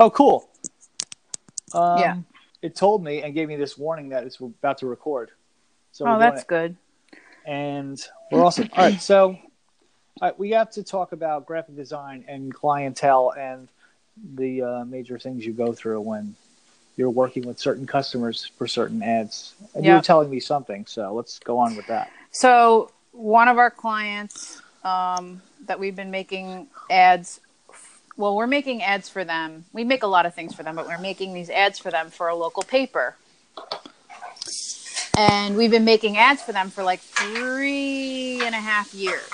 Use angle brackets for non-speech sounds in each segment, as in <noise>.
Oh, cool. Um, Yeah. It told me and gave me this warning that it's about to record. So oh, that's it. good. and we're awesome. All right, so all right, we have to talk about graphic design and clientele and the uh, major things you go through when you're working with certain customers for certain ads. And you Yeah. were telling me something, so let's go on with that. So one of our clients um, that we've been making ads. Well, we're making ads for them. We make a lot of things for them, but we're making these ads for them for a local paper. And we've been making ads for them for like three and a half years.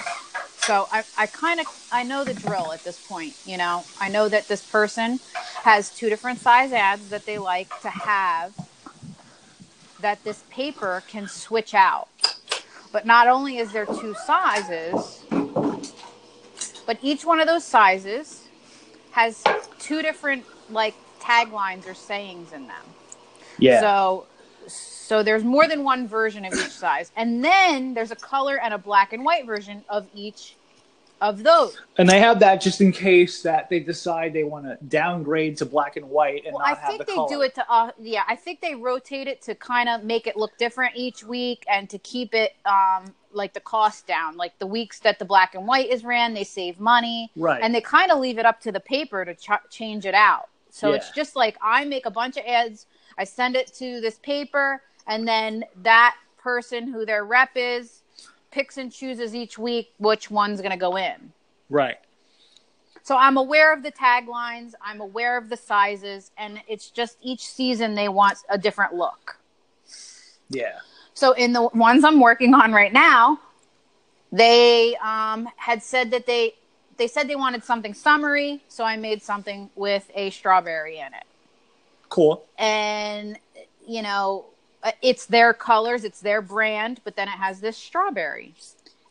So I, I kind of I know the drill at this point. You know, I know that this person has two different size ads that they like to have. That this paper can switch out. But not only is there two sizes, but each one of those sizes has two different like taglines or sayings in them. Yeah. So so there's more than one version of each size. And then there's a color and a black and white version of each of those. and they have that just in case that they decide they want to downgrade to black and white and Well, I not have think the they color. do it to uh yeah, I think they rotate it to kind of make it look different each week and to keep it um like the cost down. Like the weeks that the black and white is ran, they save money. Right. and they kind of leave it up to the paper to ch- change it out. So it's just like I make a bunch of ads, I send it to this paper, and then that person who their rep is picks and chooses each week which one's going to go in. Right. So I'm aware of the taglines, I'm aware of the sizes, and it's just each season they want a different look. Yeah. So in the ones I'm working on right now, they um, had said that they they said they wanted something summery, so I made something with a strawberry in it. Cool. And you know, uh, it's their colors, it's their brand, but then it has this strawberry.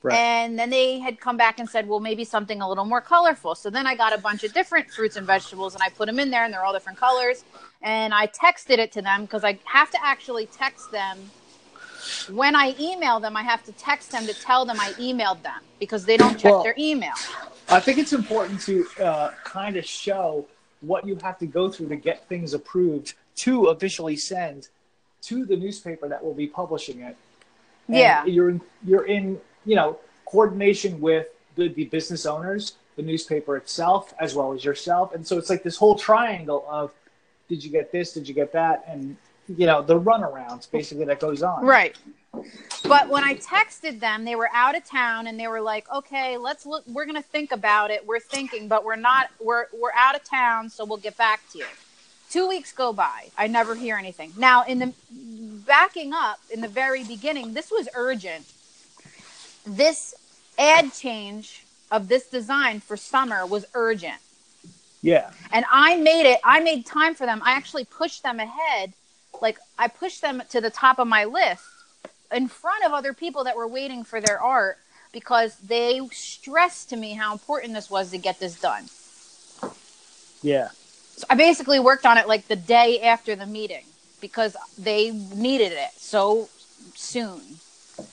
Right. And then they had come back and said, well, maybe something a little more colorful. So then I got a bunch of different fruits and vegetables and I put them in there and they're all different colors. And I texted it to them because I have to actually text them. When I email them, I have to text them to tell them I emailed them because they don't check Well- their email. I think it's important to uh, kind of show what you have to go through to get things approved to officially send to the newspaper that will be publishing it. And Yeah. you're in, you're in you know coordination with the, the business owners, the newspaper itself, as well as yourself, and so it's like this whole triangle of did you get this, did you get that, and you know the runarounds basically that goes on. Right. But when I texted them, they were out of town and they were like, "Okay, let's look. We're gonna think about it. We're thinking, but we're not. We're we're out of town, so we'll get back to you." Two weeks go by. I never hear anything. Now, in the backing up in the very beginning, this was urgent. This ad change of this design for summer was urgent Yeah. and I made it. I made time for them. I actually pushed them ahead. Like I pushed them to the top of my list in front of other people that were waiting for their art because they stressed to me how important this was to get this done. Yeah. So I basically worked on it like the day after the meeting because they needed it so soon,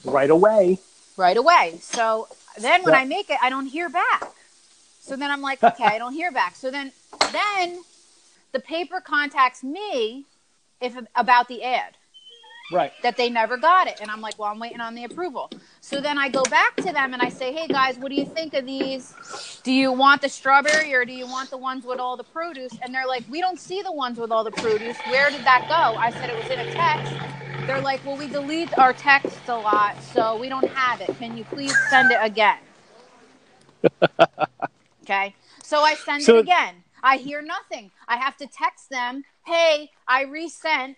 Right away. right away. So then when Yeah. I make it, I don't hear back. So then I'm like, <laughs> okay, I don't hear back. So then then the paper contacts me if about the ad. Right. that they never got it. And i'm like well i'm waiting on the approval. So then i go back to them and i say hey guys what do you think of these? Do you want the strawberry or do you want the ones with all the produce? And they're like we don't see the ones with all the produce. Where did that go? I said it was in a text. They're like well we delete our texts a lot so we don't have it. Can you please send it again? <laughs> Okay. So i send So- it again. I hear nothing. I have to text them hey i resent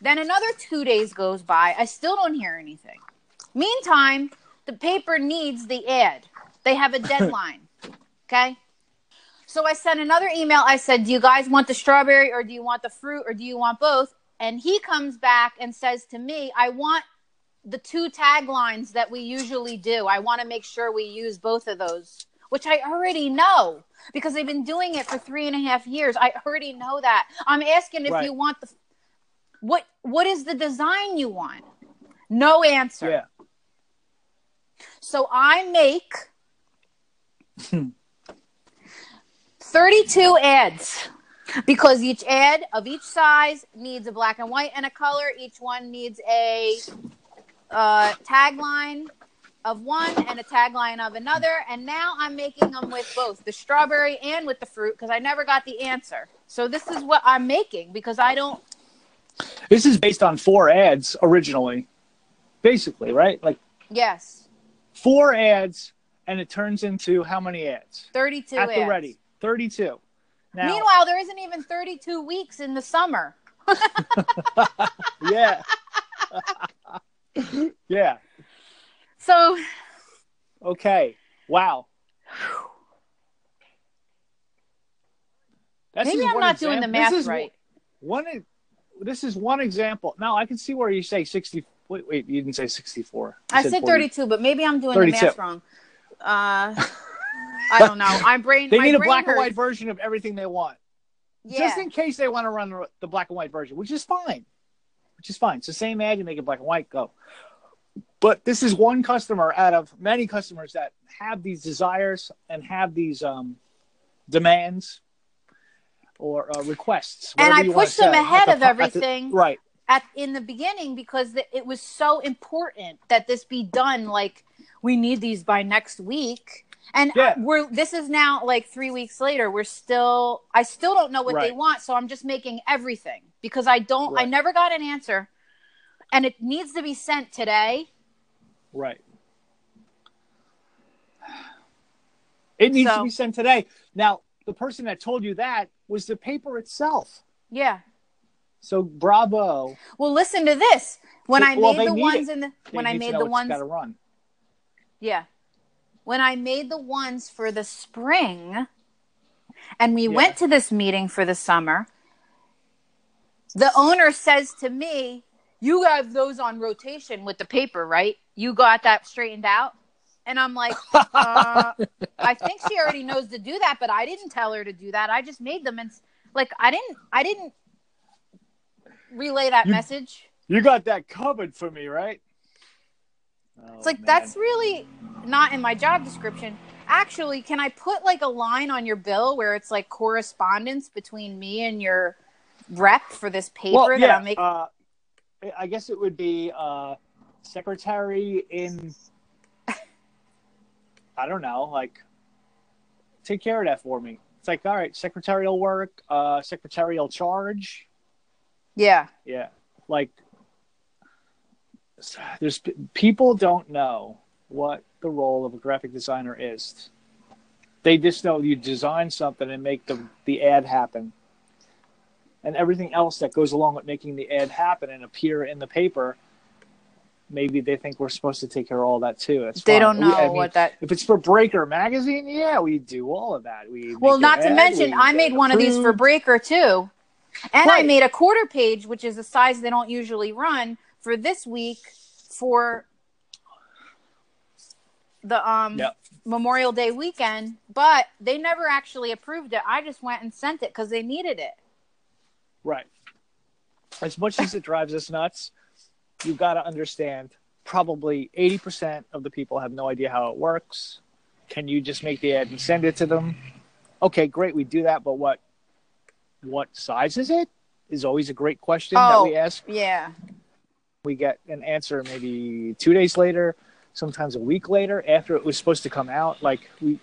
then another two days goes by. I still don't hear anything. Meantime, the paper needs the ad. They have a <laughs> deadline. okay. So I sent another email. I said, Do you guys want the strawberry or do you want the fruit or do you want both? And he comes back and says to me, I want the two taglines that we usually do. I want to make sure we use both of those, which I already know because they've been doing it for three and a half years. I already know that. I'm asking if Right. you want the what what is the design you want? No answer. Yeah. So I make <laughs> 32 ads because each ad of each size needs a black and white and a color. Each one needs a uh, tagline of one and a tagline of another. And now I'm making them with both the strawberry and with the fruit because I never got the answer. So this is what I'm making because I don't. This is based on four ads originally, basically, right? Like Yes, four ads, and it turns into how many ads? 32 At the ready, 32. Now, Meanwhile, there isn't even 32 weeks in the summer. <laughs> yeah. <laughs> yeah. So Okay. Wow. That's maybe I'm one not doing the math this is right. One. This is one example. Now I can see where you say sixty. Wait, wait. You didn't say sixty-four. You I said 40. 32, but maybe I'm doing 32. the math wrong. Uh, <laughs> I don't know. My brain. They my need a brain black and white version of everything they want, Yeah. just in case they want to run the- the black and white version, which is fine. Which is fine. It's the same ad. You make it black and white. Go. But this is one customer out of many customers that have these desires and have these um, demands or uh, requests. And I pushed them ahead the of at the- everything. right. at in the beginning because th- it was so important that this be done like we need these by next week and Yeah. we're this is now like three weeks later we're still i still don't know what they want so i'm just making everything because i don't i never got an answer and it needs to be sent today Right. It needs So- to be sent today. Now, the person that told you that was the paper itself. yeah So bravo. well listen to this when i Well, made the ones it. in the They when i made the ones Got to run. Yeah. When I made the ones for the spring and we Yeah. went to this meeting for the summer, the owner says to me, You have those on rotation with the paper, right? You got that straightened out? And I'm like, <laughs> uh, I think she already knows to do that, but I didn't tell her to do that. I just made them and like I didn't I didn't relay that You- message. You got that covered for me, right? It's like that's really not in my job description. Actually, can I put like a line on your bill where it's like correspondence between me and your rep for this paper well, that I'm making? uh, I guess it would be uh, secretary in. I don't know, like, take care of that for me. It's like, all right, secretarial work, uh, secretarial charge. yeah, Yeah, like, there's people don't know what the role of a graphic designer is. They just know you design something and make the the ad happen, and everything else that goes along with making the ad happen and appear in the paper. Maybe they think we're supposed to take care of all that too. That's they fine. don't know I mean, what that. If it's for Breaker magazine, yeah, we do all of that. We Well, not to ad, mention, I made one of these for. Breaker too, and I made a quarter page, which is a size they don't usually run for this week for the um Yep. Memorial Day weekend. But they never actually approved it. I just went and sent it because they needed it. Right. As much as it drives us nuts, you've got to understand probably 80% of the people have no idea how it works. Can you just make the ad and send it to them? Okay, great, we do that, but what what size is it? Is always a great question that Oh. we ask. Yeah. We get an answer maybe 2 days later, sometimes a week later after it was supposed to come out. Like we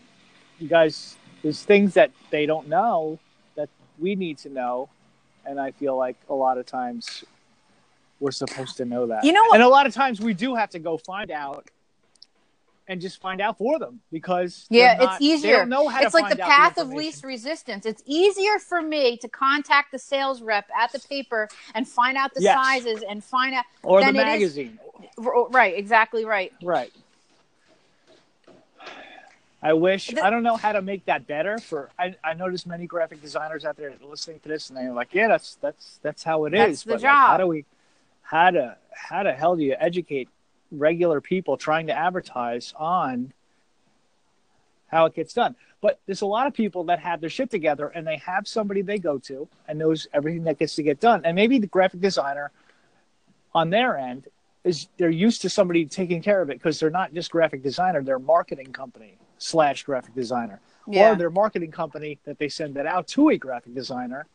you guys there's things that they don't know that we need to know and I feel like a lot of times we're supposed to know that. You know what- And a lot of times we do have to go find out and just find out for them because Yeah, it's not- they easier. don't know how It's like the path of least resistance. It's easier for me to contact the sales rep at the paper and find out the Yes. sizes and find out. or the than it is- magazine. Right, exactly right. Right. I wish The- I don't know how to make that better for I, I there's many graphic designers out there listening to this and they're like, Yeah, that's that's that's how it is. That's the but like, how do we how to how the hell do you educate regular people trying to advertise on how it gets done? But there's a lot of people that have their shit together and they have somebody they go to and knows everything that gets to get done. And maybe the graphic designer on their end is they're used to somebody taking care of it because they're not just graphic designer, they're marketing company slash graphic designer. Yeah. Or their marketing company that they send that out to a graphic designer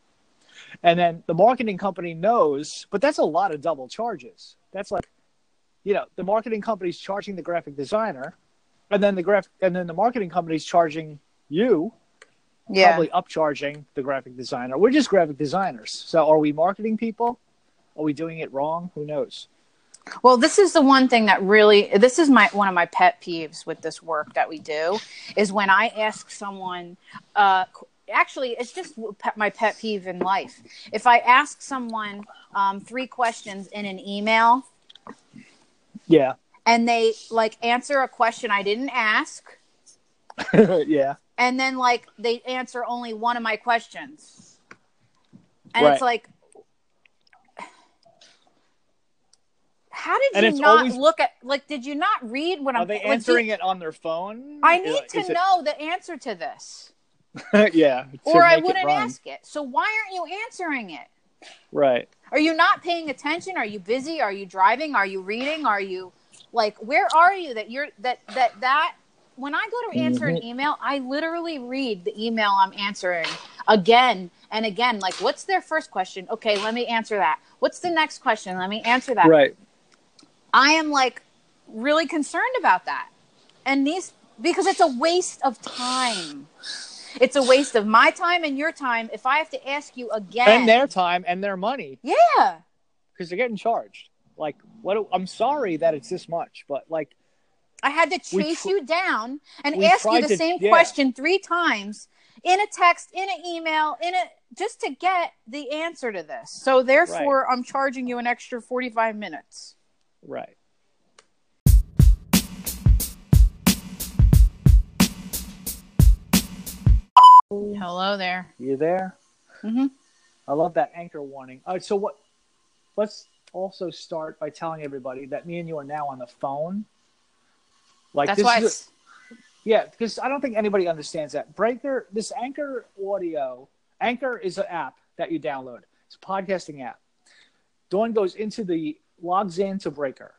and then the marketing company knows, but that's a lot of double charges. That's like, you know, the marketing company's charging the graphic designer, and then the graph, and then the marketing company's charging you, Yeah. probably upcharging the graphic designer. We're just graphic designers, so are we marketing people? Are we doing it wrong? Who knows? Well, this is the one thing that really this is my one of my pet peeves with this work that we do is when I ask someone uh actually it's just my pet peeve in life. If I ask someone um, three questions in an email Yeah, and they like answer a question I didn't ask <laughs> yeah, and then like they answer only one of my questions. And Right. it's like how did And you not always- look at like did you not read what are I'm they like, do you- answering it on their phone? I need to Is it- know the answer to this, <laughs> yeah, to or I wouldn't run. ask it. So why aren't you answering it? Right. Are you not paying attention? Are you busy? Are you driving? Are you reading? Are you like where are you that you're that that that when I go to answer Mm-hmm. an email, I literally read the email I'm answering again and again. Like, what's their first question? Okay, let me answer that. What's the next question? Let me answer that. Right. I am like really concerned about that. And these because it's a waste of time. It's a waste of my time and your time if I have to ask you again. And their time and their money Yeah. because they're getting charged. Like, what? do- I'm sorry that it's this much, but like, I had to chase tr- you down and ask you the to- same yeah. question three times in a text, in an email, in a just to get the answer to this. So therefore, I'm charging you an extra 45 minutes. Right. Hello there. You there? Mhm. I love that anchor warning. All right, so what? Let's also start by telling everybody that me and you are now on the phone. Like That's this why is a- Yeah, because I don't think anybody understands that. Breaker, this Anchor audio, Anchor is an app that you download. It's a podcasting app. Dawn goes into the, logs into Breaker.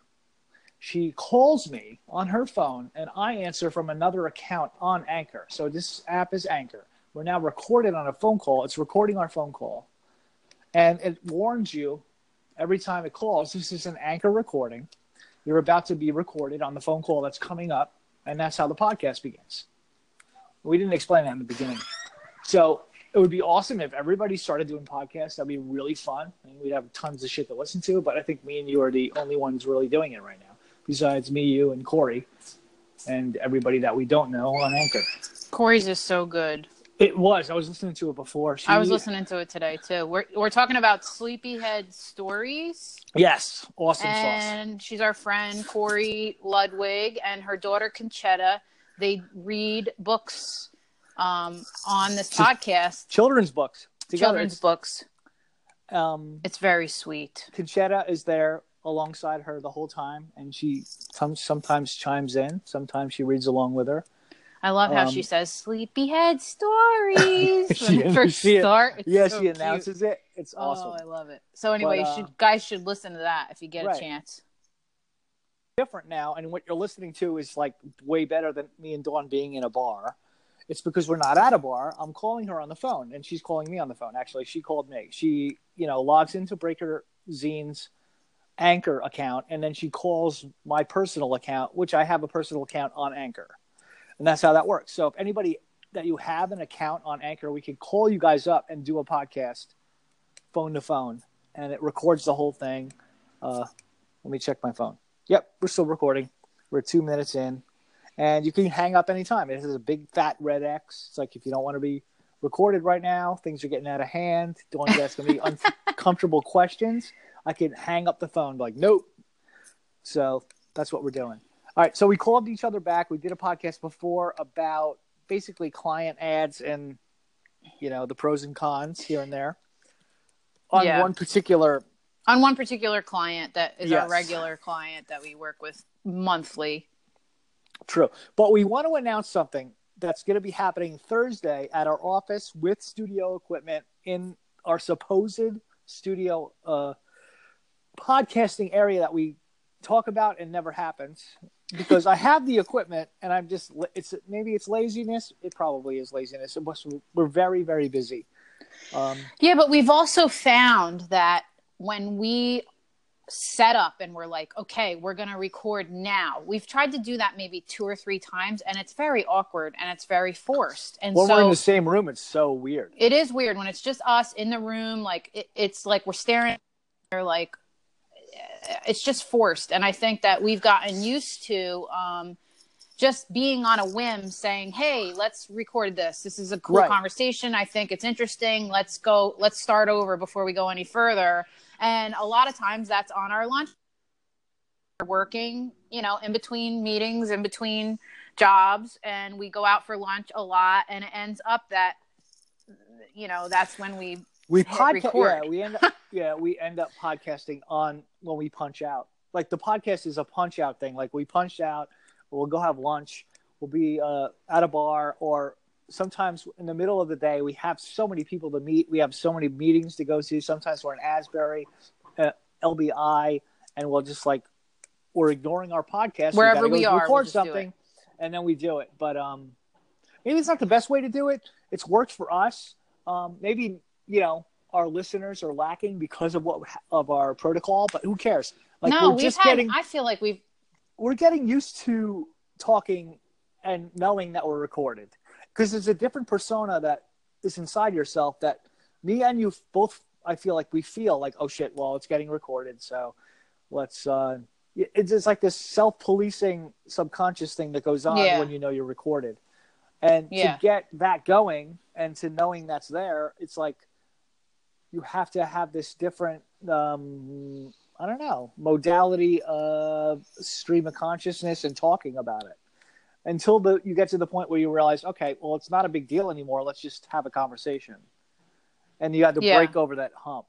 She calls me on her phone, and I answer from another account on Anchor. So this app is Anchor. We're now recorded on a phone call. It's recording our phone call. And it warns you every time it calls <laughs> this is an Anchor recording. You're about to be recorded on the phone call that's coming up and that's how the podcast begins. We didn't explain that in the beginning. So it would be awesome if everybody started doing podcasts. That'd be really fun, and we'd have tons of shit to listen to. But I think me and you are the only ones really doing it right now, besides me, you, and Corey, and everybody that we don't know on Anchor. Corey's is so good. It was. I was listening to it before. She, I was listening to it today too. We're we're talking about Sleepyhead stories, Yes, awesome sauce. and she's our friend Corey Ludwig and her daughter Conchetta. They read books um, on this podcast, Children's books together. children's books. Um, It's very sweet. Conchetta is there alongside her the whole time, and she some, sometimes chimes in. Sometimes she reads along with her. I love how Um, she says "Sleepyhead stories" <laughs> She- when first she- start. Yeah, so she cute. announces it. It's Oh, awesome. I love it. So anyway, But, you uh, should, guys should listen to that if you get Right. a chance. different now, and what you're listening to is like way better than me and Dawn being in a bar. It's because we're not at a bar. I'm calling her on the phone, and she's calling me on the phone. Actually, she called me. She, you know, logs into Breaker Zine's Anchor account, and then she calls my personal account, which I have a personal account on Anchor, and that's how that works. So if anybody that you have an account on Anchor, we can call you guys up and do a podcast, phone to phone, and it records the whole thing. Uh, let me check my phone. Yep, we're still recording. We're two minutes in, and you can hang up anytime. It has a big fat red X. It's like if you don't want to be recorded right now, things are getting out of hand. Dawn's ask me <laughs> uncomfortable questions. I can hang up the phone, like nope. So that's what we're doing. All right, so we called each other back. We did a podcast before about basically client ads and you know the pros and cons here and there on Yeah. one particular On one particular client that is Yes. our regular client that we work with monthly. True. But we want to announce something that's going to be happening Thursday at our office with studio equipment in our supposed studio uh, podcasting area that we talk about and never happens. Because I have the equipment and I'm just it's maybe it's laziness. It probably is laziness. We're very very busy. Um, Yeah, but we've also found that when we set up and we're like, okay, we're going to record now, we've tried to do that maybe two or three times, and it's very awkward and it's very forced. And when so we're in the same room, it's so weird. it is weird when it's just us in the room. Like it, it's like we're staring. They're like, it's just forced. And I think that we've gotten used to um, just being on a whim, saying, "Hey, let's record this. This is a cool Right. conversation. I think it's interesting. Let's go. Let's start over before we go any further." And a lot of times that's on our lunch. We're working, you know, in between meetings, in between jobs, and we go out for lunch a lot, and it ends up that you know that's when we We podcast. Yeah, we end up. <laughs> yeah, we end up podcasting on when we punch out. Like the podcast is a punch out thing. Like we punch out. We'll go have lunch. We'll be uh, at a bar, or sometimes in the middle of the day, we have so many people to meet. We have so many meetings to go to. Sometimes we're in Asbury, uh, LBI, and we'll just like we're ignoring our podcast. Wherever go we are, record just do it. something, and then we do it. But um, maybe it's not the best way to do it. It's worked for us. Um, maybe you know our listeners are lacking because of what of our protocol, but who cares? Like no, we're we've just had. getting I feel like we've. We're getting used to talking and knowing that we're recorded because there's a different persona that is inside yourself that me and you both I feel like we feel like oh shit well it's getting recorded so let's uh it's just like this self-policing subconscious thing that goes on Yeah. when you know you're recorded and Yeah. to get that going and to knowing that's there it's like you have to have this different um I don't know modality of stream of consciousness and talking about it until the you get to the point where you realize okay well it's not a big deal anymore let's just have a conversation and you had to Yeah. break over that hump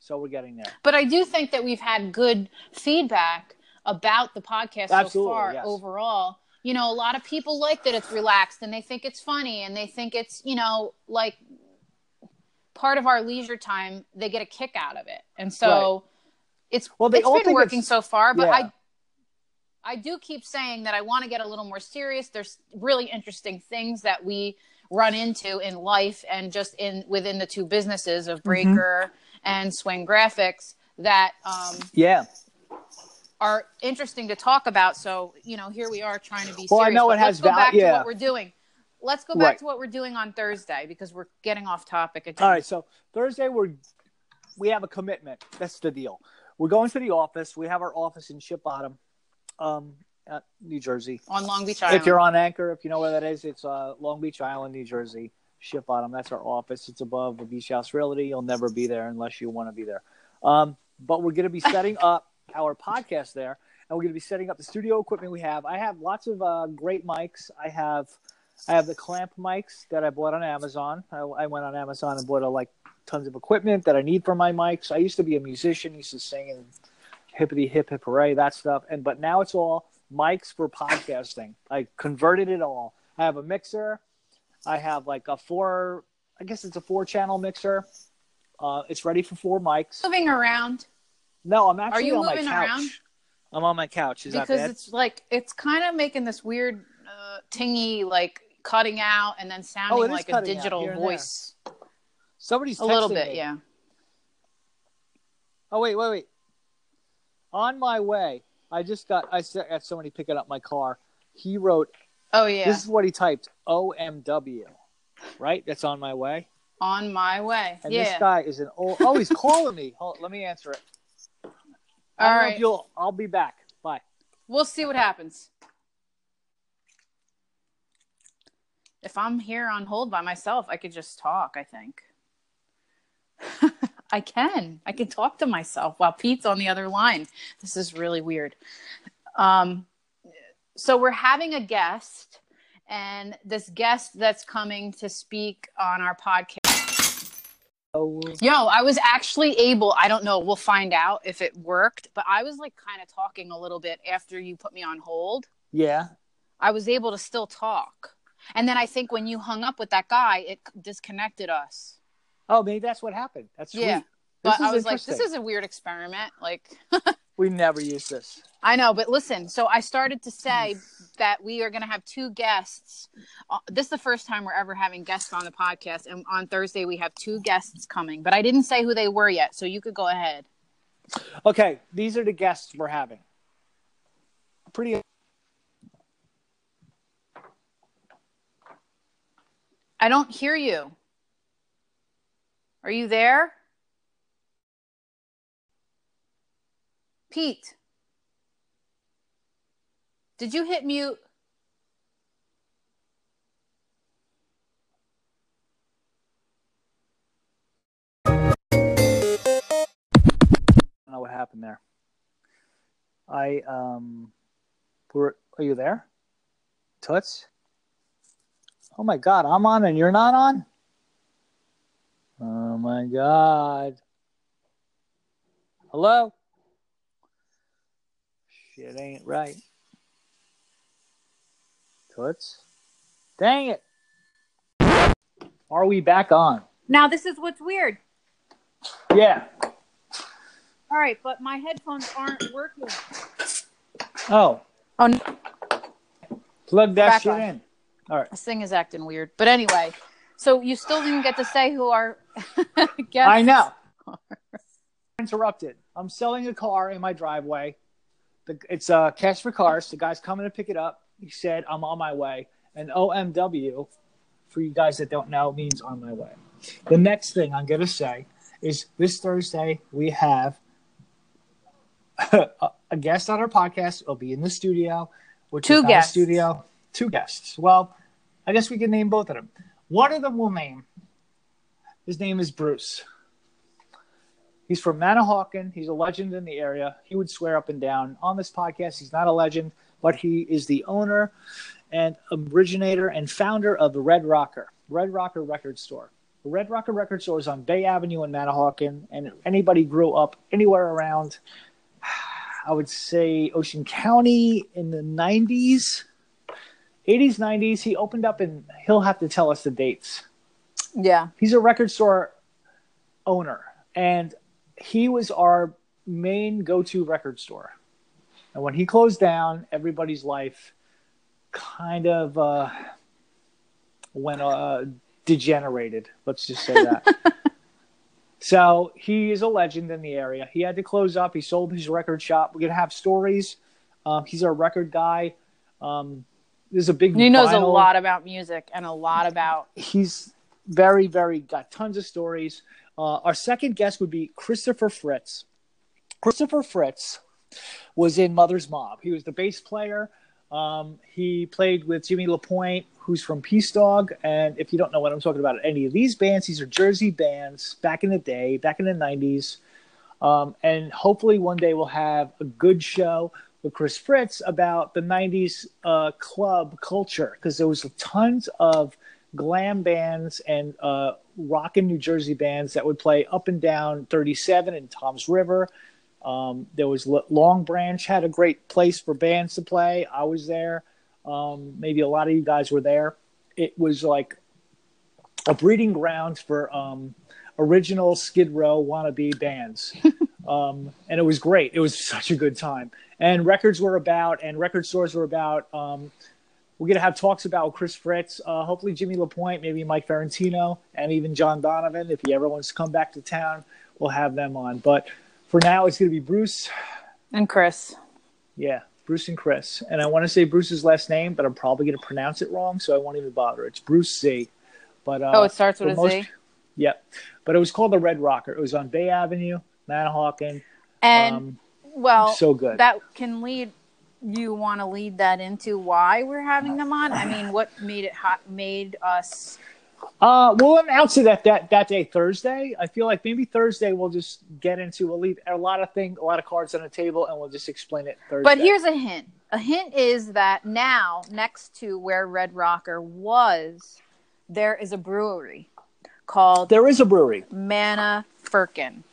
so we're getting there But I do think that we've had good feedback about the podcast so far yes. overall. You know, a lot of people like that it's relaxed and they think it's funny and they think it's, you know, like part of our leisure time. They get a kick out of it. And so it's Well, they it's all been working so far, but yeah. I I do keep saying that I want to get a little more serious. There's really interesting things that we run into in life and just in within the two businesses Mm-hmm. of Breaker and Swing Graphics that um, yeah are interesting to talk about. So you know, here we are trying to be Well, I know it has let's go val- back to what we're doing. Let's go back Right. to what we're doing on Thursday because we're getting off topic. Again. all right so thursday we're we have a commitment that's the deal we're going to the office. We have our office in ship bottom um at new jersey. On Long Beach Island. if you're on anchor if you know where that is it's uh long beach island new jersey. Ship bottom that's our office. It's above the beach house realty. You'll never be there unless you want to be there. Um but we're going to be setting <laughs> up our podcast there and we're going to be setting up the studio equipment we have. I have lots of uh, great mics. I have i have the clamp mics that i bought on amazon. I, I went on amazon and bought a, like tons of equipment that i need for my mics. I used to be a musician used to sing and hippity hip hip hooray that stuff. And but now it's all mics for podcasting. I converted it all. I have a mixer. I have like a four i guess it's a four channel mixer. Uh, it's ready for four mics. Moving around. No i'm actually Are you on my moving couch. around? i'm on my couch. Is that because it's like it's kind of making this weird uh, tingy like cutting out and then sounding Oh, like a digital voice. there. Somebody's a little bit me. yeah oh wait wait wait on my way i just got I got somebody picking up my car he wrote oh yeah this is what he typed omw right that's on my way on my way And yeah this guy is an old. Oh, he's calling me. Hold, let me answer it. All right. you'll. I'll be back. Bye. we'll see what happens if i'm here on hold by myself i could just talk i think <laughs> i can i can talk to myself while pete's on the other line this is really weird um so we're having a guest and this guest that's coming to speak on our podcast Oh, Yo, I was actually able, I don't know, we'll find out if it worked, but I was like kind of talking a little bit after you put me on hold. yeah. I was able to still talk. And then I think when you hung up with that guy, it disconnected us. Oh, maybe that's what happened. That's Yeah. sweet. But I was like, this is a weird experiment. Like, <laughs> We never use this. I know, but listen. So I started to say that we are going to have two guests. Uh, this is the first time we're ever having guests on the podcast, and on Thursday we have two guests coming. But I didn't say who they were yet, so you could go ahead. Okay, these are the guests we're having. Pretty. I don't hear you. Are you there? Pete. Did you hit mute? I don't know what happened there. I um, were are you there, Toots? Oh my God, I'm on and you're not on. Oh my God. Hello. Shit ain't right. Toots. Dang it. Are we back on? Now this is what's weird. Yeah. All right, but my headphones aren't working. Oh, Oh, n- plug that Back shit on. in. All right. this thing is acting weird. But anyway, so you still didn't get to say who our <laughs> guest. I know. Interrupted. I'm selling a car in my driveway. The, it's uh, cash for cars. The guy's coming to pick it up. He said, I'm on my way. And OMW, for you guys that don't know, means on my way. The next thing I'm going to say is this Thursday, we have a, <laughs> a guest on our podcast. It'll be in the studio, which Two is guests. studio. Two guests. Well, I guess we can name both of them. One of them will name. His name is Bruce. He's from Manahawkin. He's a legend in the area. He would swear up and down on this podcast. He's not a legend, but he is the owner and originator and founder of the Red Rocker, Red Rocker Record Store. The Red Rocker Record Store is on Bay Avenue in Manahawkin, and anybody grew up anywhere around, <sighs> I would say Ocean County in the 90s, 80s, 90s. He opened up, and he'll have to tell us the dates. Yeah. he's a record store owner and he was our main go-to record store. And when he closed down everybody's life kind of uh, went uh, degenerated. Let's just say that. <laughs> So he is a legend in the area. He had to close up. He sold his record shop. We're to have stories. Um, he's our record guy. Um, there's a big He knows a lot about music and a lot about he's very, very got tons of stories. Uh, our second guest would be Christopher Fritz. Christopher Fritz was in Mother's Mob. He was the bass player. Um, he played with Jimmy LaPointe, who's from Peace Dog. And if you don't know what I'm talking about, any of these bands, these are Jersey bands back in the day, back in the 90s. Um, and hopefully one day we'll have a good show with Chris Fritz about the 90s uh, club culture because there was tons of glam bands and uh, rock in New Jersey bands that would play up and down 37 and Toms River. Um, there was Long Branch had a great place for bands to play. I was there. Um, maybe a lot of you guys were there. It was like a breeding ground for um, original Skid Row wannabe bands. <laughs> um, and it was great. It was such a good time. And records were about, and record stores were about. Um, we're going to have talks about Chris Fritz, uh, hopefully Jimmy LaPointe, maybe Mike Ferrantino, and even John Donovan. If he ever wants to come back to town, we'll have them on. But for now, it's going to be Bruce. and Chris. Yeah, Bruce and Chris. And I want to say Bruce's last name, but I'm probably going to pronounce it wrong, so I won't even bother. It's Bruce Z. But uh, Oh, it starts with a most- Z. Yep. But it was called the Red Rocker. It was on Bay Avenue, Manahawkin. And um, well, so good. that can lead you want to lead that into why we're having them on. I mean, what made it hot? Made us Uh, we'll announce it at that that day Thursday. I feel like maybe Thursday we'll just get into we'll leave a lot of thing, a lot of cards on the table, and we'll just explain it Thursday. But here's a hint. A hint is that now, next to where Red Rocker was, there is a brewery called there is a brewery. Mana Firkin.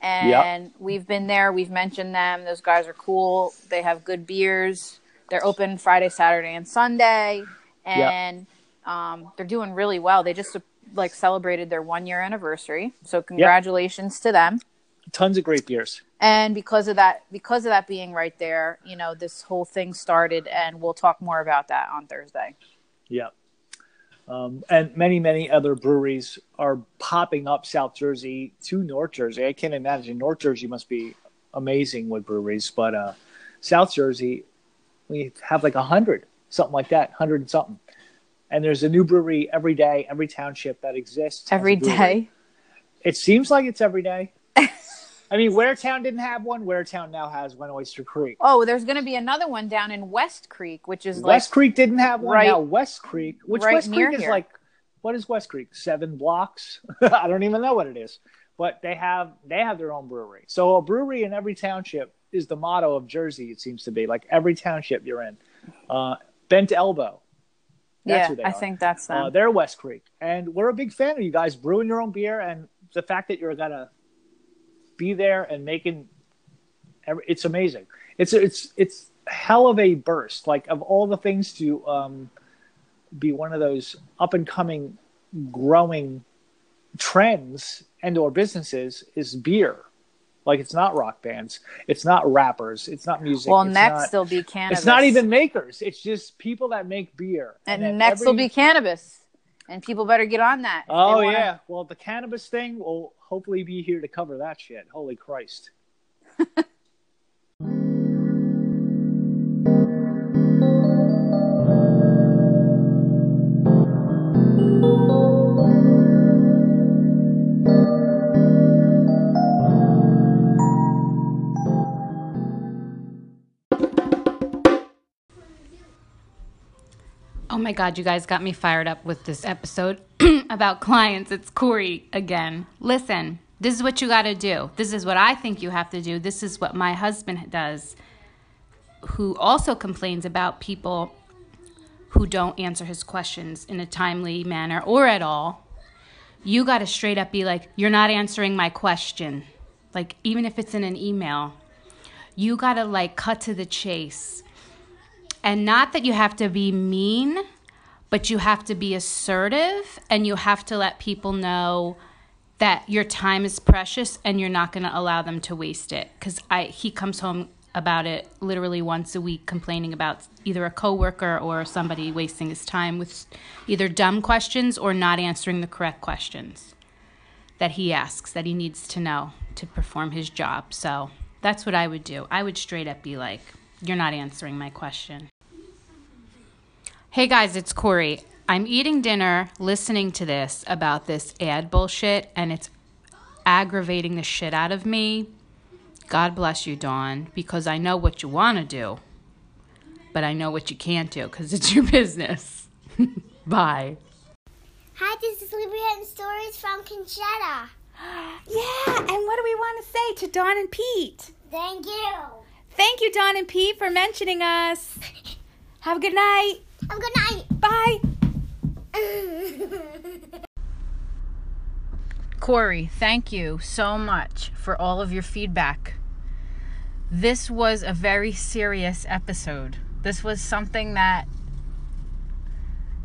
And we've been there. We've mentioned them. Those guys are cool. They have good beers. They're open Friday, Saturday, and Sunday. And um, they're doing really well. They just like celebrated their one year anniversary. So congratulations to them. tons of great beers. And because of that, because of that being right there, you know, this whole thing started, and we'll talk more about that on Thursday. Yeah. Um, and many, many other breweries are popping up South Jersey to North Jersey. I can't imagine North Jersey must be amazing with breweries, but uh, South Jersey, we have like a hundred, something like that, hundred and something. And there's a new brewery every day, every township that exists. Every day. It seems like it's every day. I mean, Waretown didn't have one. Waretown now has one. Oyster Creek. Oh, there's going to be another one down in West Creek, which is West like Creek didn't have one. right- now West Creek, which right West Creek is here. like, what is West Creek? Seven blocks? <laughs> I don't even know what it is. But they have they have their own brewery. So a brewery in every township is the motto of Jersey. It seems to be like every township you're in. Uh, Bent Elbow. That's yeah, who they I are. think that's them. Uh, they're West Creek, and we're a big fan of you guys brewing your own beer, and the fact that you're gonna be there and making every, it's amazing. It's it's it's hell of a burst. Like of all the things to um, be one of those up and coming, growing trends and or businesses is beer. Like it's not rock bands, it's not rappers, it's not music. well, next not, there'll be cannabis. it's not even makers. It's just people that make beer. and, then next will be cannabis, and people better get on that. Oh wanna- yeah. Well, the cannabis thing will hopefully be here to cover that shit. Holy Christ. <laughs> my God, you guys got me fired up with this episode <clears throat> about clients. It's Corey again. Listen, this is what you got to do. This is what I think you have to do. This is what my husband does, who also complains about people who don't answer his questions in a timely manner or at all. You got to straight up be like, You're not answering my question. Like, even if it's in an email, you got to like cut to the chase and not that you have to be mean, but you have to be assertive and you have to let people know that your time is precious and you're not going to allow them to waste it cuz I he comes home about it literally once a week complaining about either a coworker or somebody wasting his time with either dumb questions or not answering the correct questions that he asks that he needs to know to perform his job. So, that's what I would do. I would straight up be like, You're not answering my question. Hey guys, it's Corey. I'm eating dinner listening to this about this ad bullshit, and it's aggravating the shit out of me. God bless you, Dawn, because I know what you want to do, but I know what you can't do because it's <laughs> your business. <laughs> Bye. Hi, this is Libya and Stories from Conchetta. <gasps> Yeah, and what do we want to say to Dawn and Pete? Thank you. Thank you, Dawn and Pete, for mentioning us. <laughs> Have a good night. Have a good night. Bye. <laughs> Corey, thank you so much for all of your feedback. This was a very serious episode. This was something that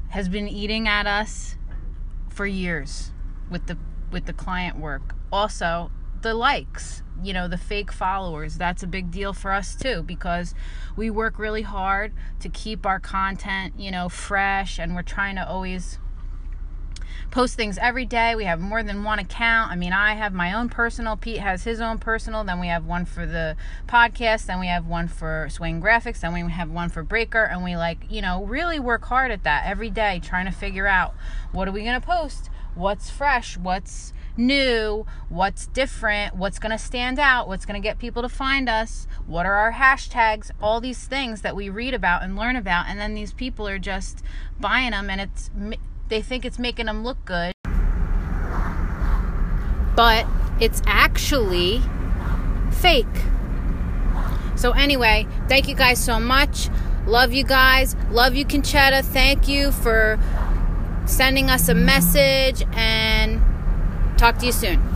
has been eating at us for years with the with the client work. Also, the likes, you know, the fake followers. That's a big deal for us too because we work really hard to keep our content, you know, fresh and we're trying to always post things every day. We have more than one account. I mean, I have my own personal, Pete has his own personal, then we have one for the podcast, then we have one for Swing Graphics, then we have one for Breaker, and we like, you know, really work hard at that every day trying to figure out what are we going to post? What's fresh? What's new? What's different? What's going to stand out? What's going to get people to find us? What are our hashtags? All these things that we read about and learn about, and then these people are just buying them and it's they think it's making them look good. But it's actually fake. So, anyway, thank you guys so much. Love you guys. Love you, Conchetta. Thank you for sending us a message and talk to you soon.